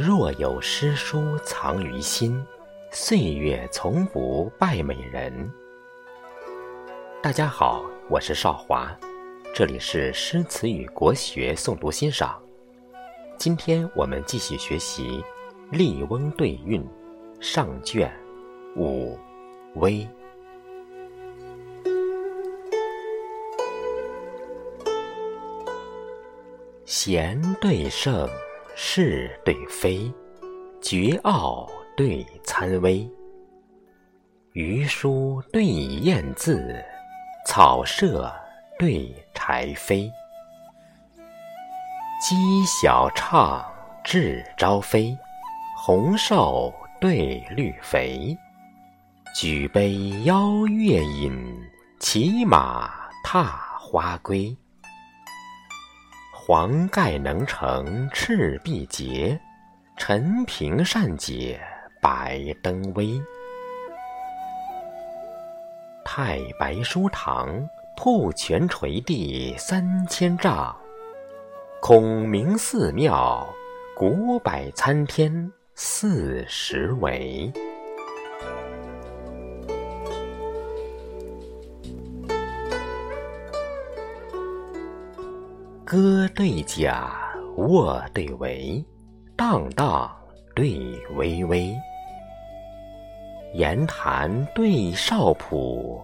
若有诗书藏于心，岁月从不败美人。大家好，我是少华，这里是诗词与国学诵读欣赏。今天我们继续学习《笠翁对韵》上卷五微。贤对圣，是对非，绝傲对参微。余书对燕字，草舍对柴扉。鸡小唱，雉朝飞，红瘦对绿肥。举杯邀月饮，骑马踏花归。黄盖能成赤壁捷，陈平善解白登危。太白书堂，瀑泉垂地三千丈；孔明寺庙，古柏参天四十围。歌对甲，卧对帷，荡荡对微微。言谈对少浦，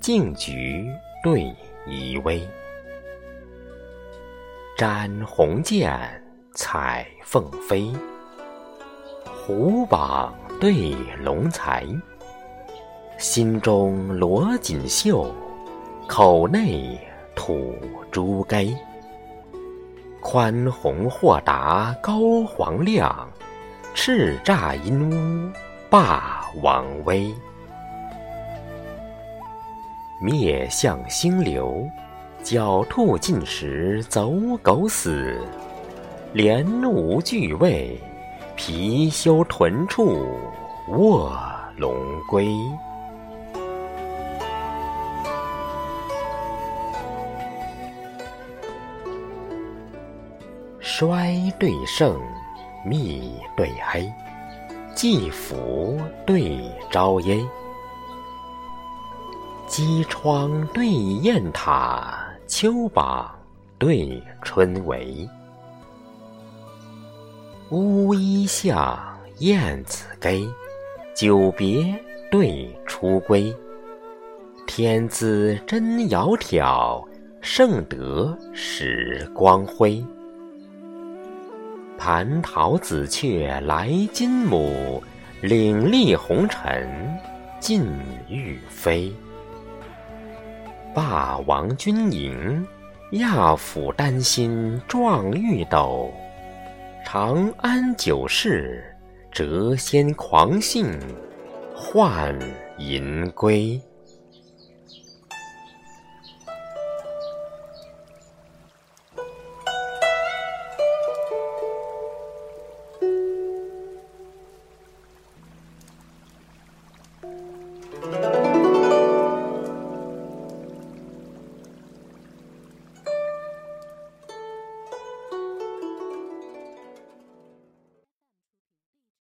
静菊对怡微。瞻鸿渐，采凤飞。虎榜对龙才，心中罗锦绣，口内吐珠玑。宽宏豁达高皇亮，叱咤阴屋霸王威。灭象星流，狡兔尽食走狗死。连无惧畏，貔貅豚处卧龙归。衰对盛，密对黑，季服对朝烟。鸡窗对雁塔，秋榜对春闱。乌衣巷，燕子归，久别对初归。天资真窈窕，盛德使光辉。蟠桃紫雀来金母，岭立红尘尽欲飞。霸王军营，亚府丹心撞玉斗。长安酒肆，谪仙狂兴换银归。